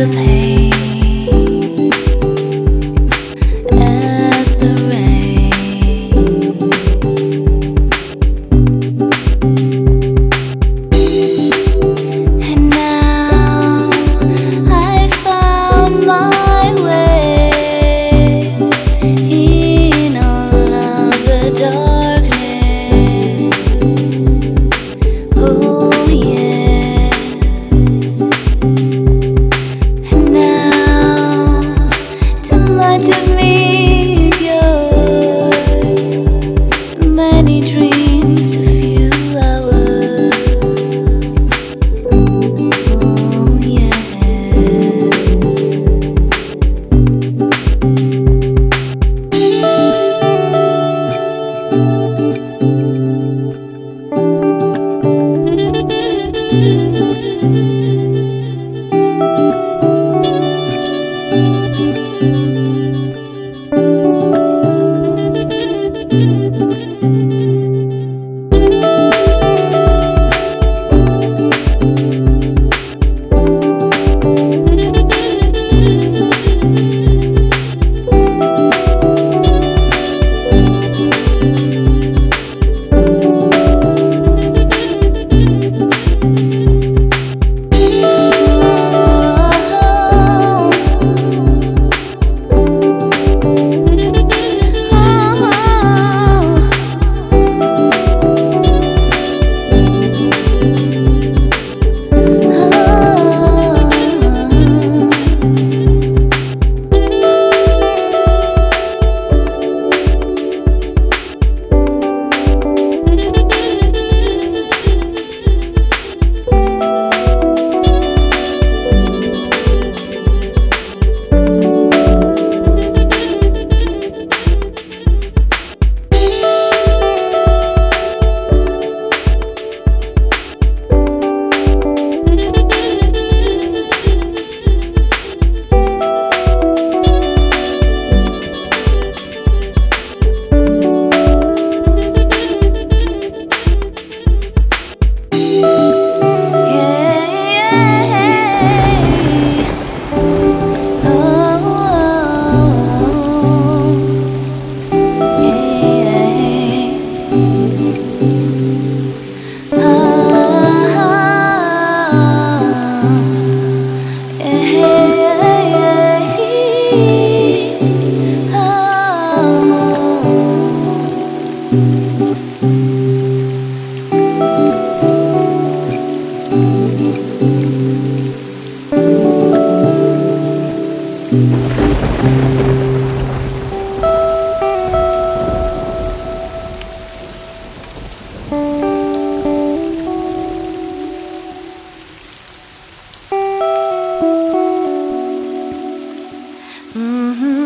the pain. many dreams Mm-hmm.